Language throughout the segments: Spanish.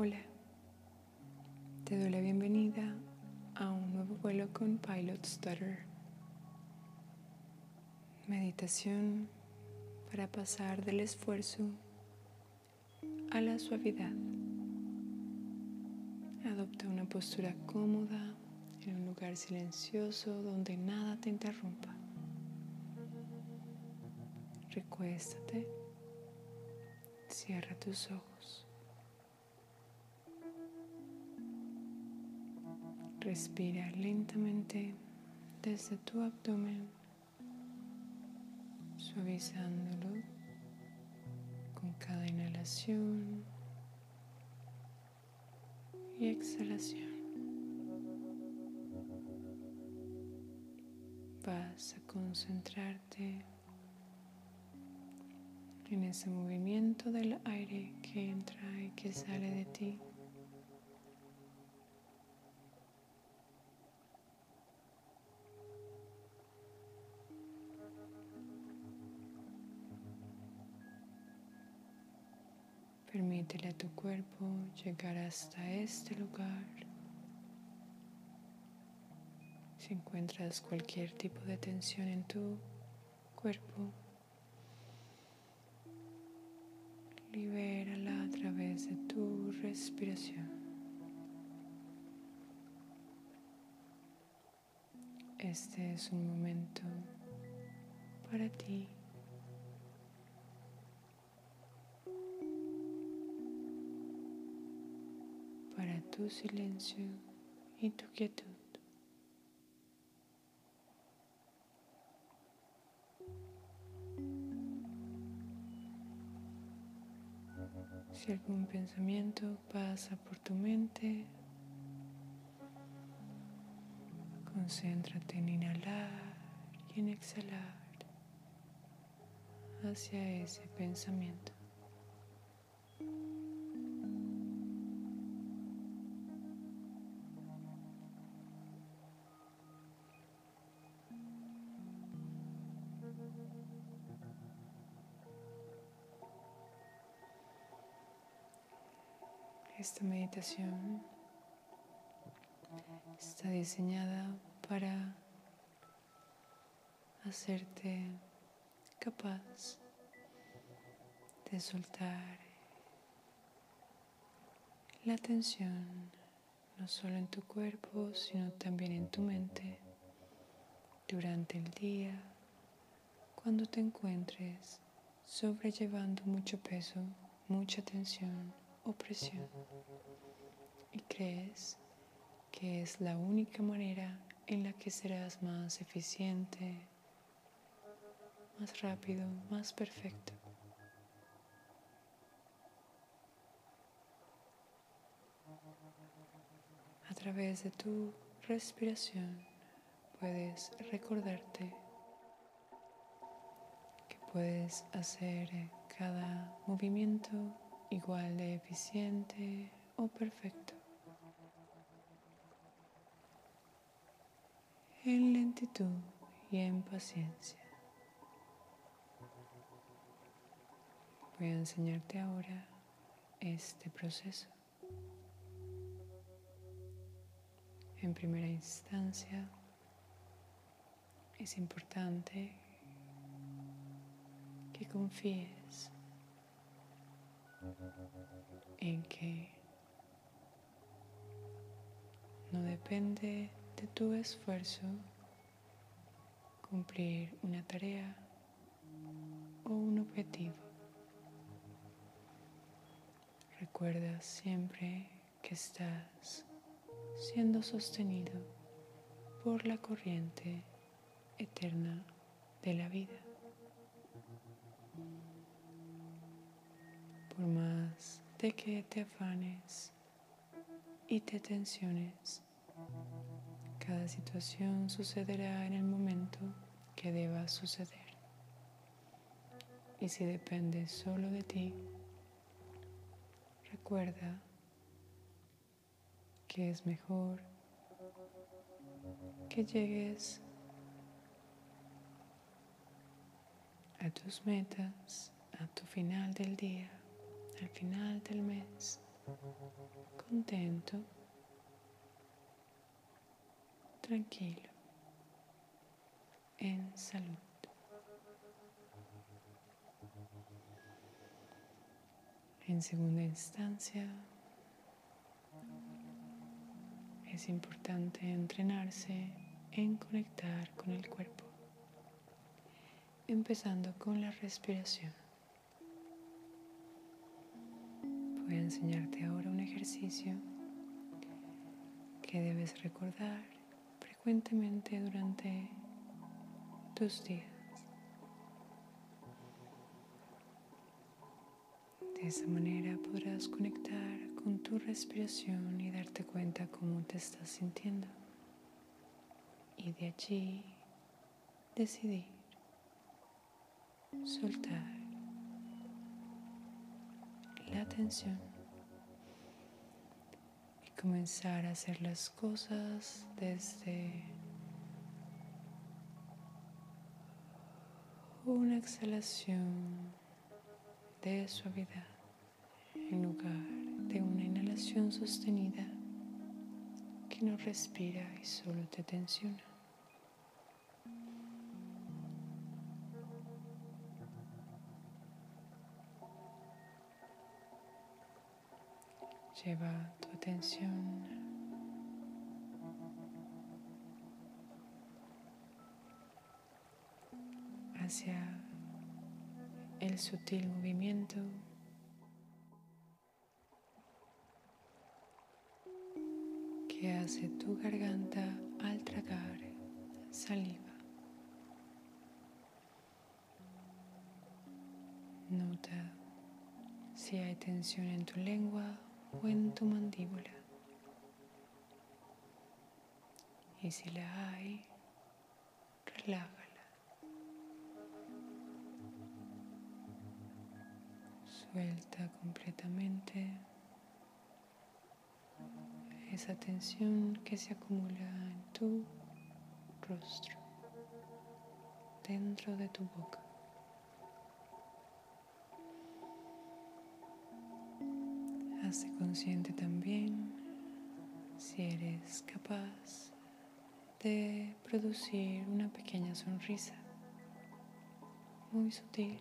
Hola, te doy la bienvenida a un nuevo vuelo con Pilot Stutter. Meditación para pasar del esfuerzo a la suavidad. Adopta una postura cómoda en un lugar silencioso donde nada te interrumpa. Recuéstate, cierra tus ojos. Respira lentamente desde tu abdomen, suavizándolo con cada inhalación y exhalación. Vas a concentrarte en ese movimiento del aire que entra y que sale de ti. Permítele a tu cuerpo llegar hasta este lugar. Si encuentras cualquier tipo de tensión en tu cuerpo, libérala a través de tu respiración. Este es un momento para ti. para tu silencio y tu quietud. Si algún pensamiento pasa por tu mente, concéntrate en inhalar y en exhalar hacia ese pensamiento. Esta meditación está diseñada para hacerte capaz de soltar la tensión no solo en tu cuerpo, sino también en tu mente durante el día, cuando te encuentres sobrellevando mucho peso, mucha tensión opresión y crees que es la única manera en la que serás más eficiente, más rápido, más perfecto. A través de tu respiración puedes recordarte que puedes hacer cada movimiento igual de eficiente o perfecto. En lentitud y en paciencia. Voy a enseñarte ahora este proceso. En primera instancia, es importante que confíes en que no depende de tu esfuerzo cumplir una tarea o un objetivo. Recuerda siempre que estás siendo sostenido por la corriente eterna de la vida. Por más de que te afanes y te tensiones, cada situación sucederá en el momento que deba suceder. Y si depende solo de ti, recuerda que es mejor que llegues a tus metas, a tu final del día, al final del mes, contento, tranquilo, en salud. En segunda instancia, es importante entrenarse en conectar con el cuerpo, empezando con la respiración. Voy a enseñarte ahora un ejercicio que debes recordar frecuentemente durante tus días. De esa manera podrás conectar con tu respiración y darte cuenta cómo te estás sintiendo. Y de allí decidir soltar la tensión y comenzar a hacer las cosas desde una exhalación de suavidad en lugar de una inhalación sostenida que no respira y solo te tensiona. Lleva tu atención hacia el sutil movimiento que hace tu garganta al tragar saliva. Nota si hay tensión en tu lengua o tu mandíbula. Y si la hay, relájala. Suelta completamente esa tensión que se acumula en tu rostro, dentro de tu boca. Hazte consciente también si eres capaz de producir una pequeña sonrisa muy sutil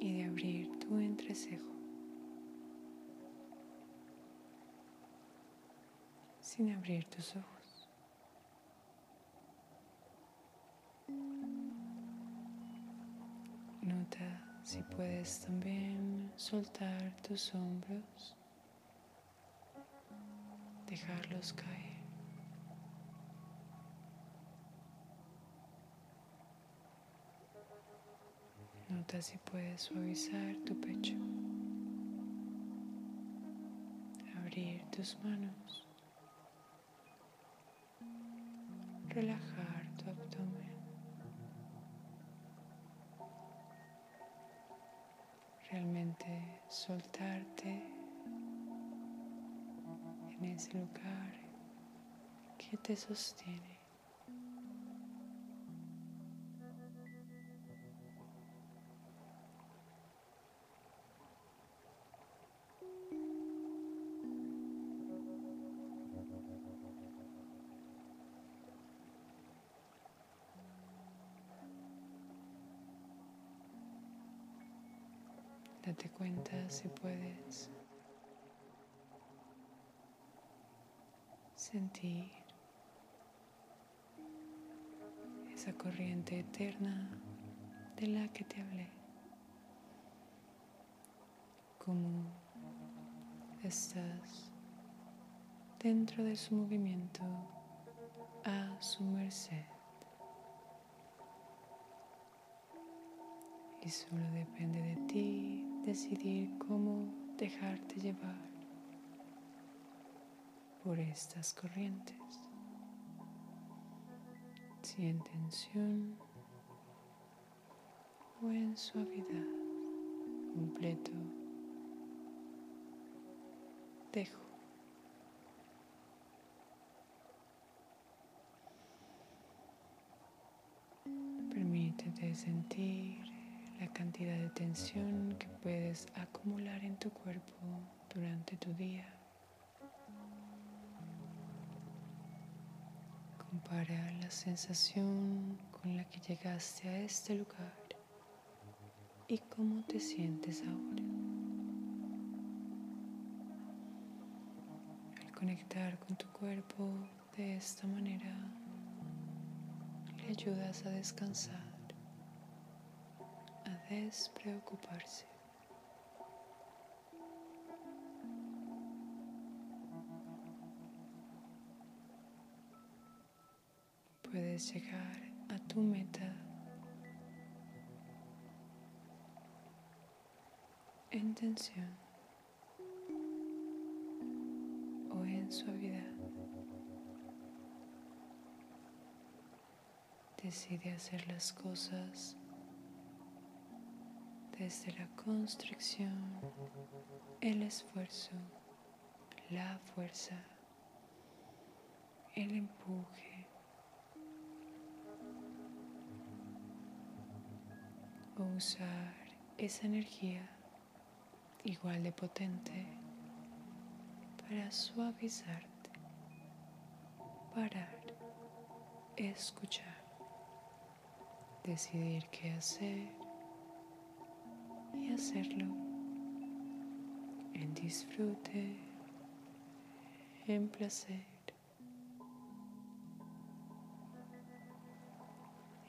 y de abrir tu entrecejo sin abrir tus ojos. Nota si puedes también soltar tus hombros, dejarlos caer. Nota si puedes suavizar tu pecho, abrir tus manos, relajar soltarte en ese lugar que te sostiene. Date cuenta si puedes sentir esa corriente eterna de la que te hablé. Como estás dentro de su movimiento a su merced. Y solo depende de ti decidir cómo dejarte llevar por estas corrientes. Si en tensión o en suavidad completo, dejo. Puedes sentir la cantidad de tensión que puedes acumular en tu cuerpo durante tu día. Compara la sensación con la que llegaste a este lugar y cómo te sientes ahora. Al conectar con tu cuerpo de esta manera, le ayudas a descansar, a despreocuparse. Puedes llegar a tu meta en tensión o en suavidad. Decide hacer las cosas desde la constricción, el esfuerzo, la fuerza, el empuje. O usar esa energía igual de potente para suavizarte, parar, escuchar, decidir qué hacer y hacerlo en disfrute, en placer,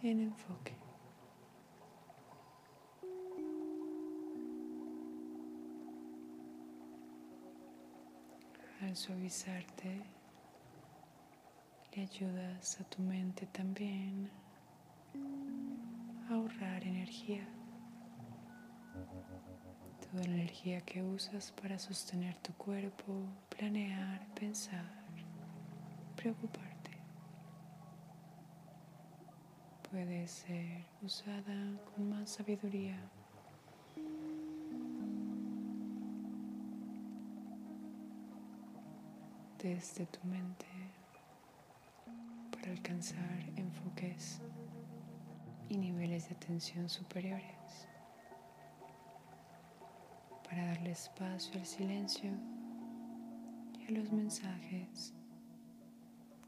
en enfoque. Al suavizarte, le ayudas a tu mente también a ahorrar energía. Toda la energía que usas para sostener tu cuerpo, planear, pensar, preocuparte, puede ser usada con más sabiduría. Desde tu mente para alcanzar enfoques y niveles de atención superiores, para darle espacio al silencio y a los mensajes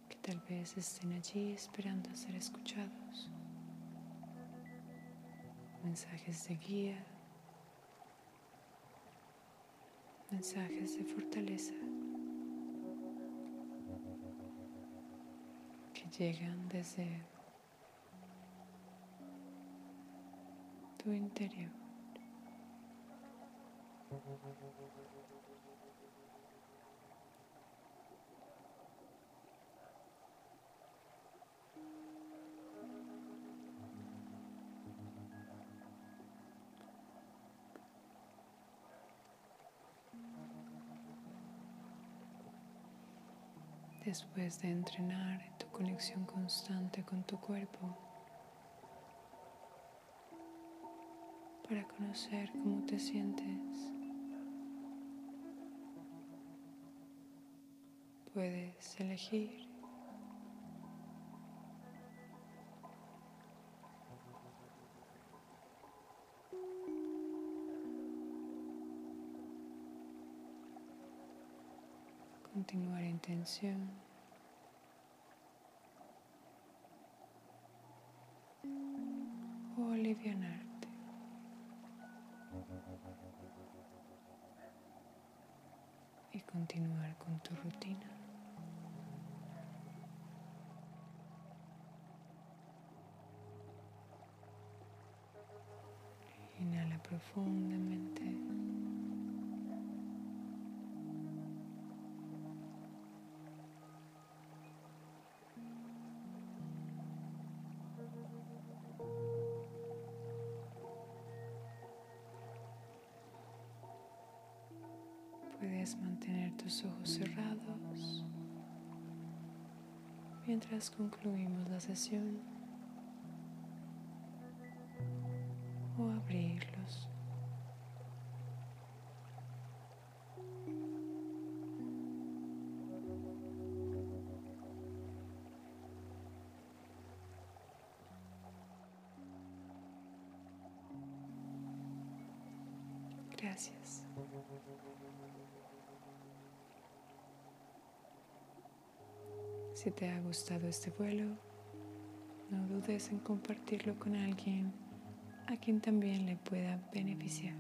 que tal vez estén allí esperando a ser escuchados, mensajes de guía, mensajes de fortaleza. llegan desde tu interior. Después de entrenar tu conexión constante con tu cuerpo, para conocer cómo te sientes, puedes elegir continuar en tensión. O alivianarte. Y continuar con tu rutina. Profundamente. Puedes mantener tus ojos cerrados mientras concluimos la sesión Gracias. Si te ha gustado este vuelo, no dudes en compartirlo con alguien a quien también le pueda beneficiar.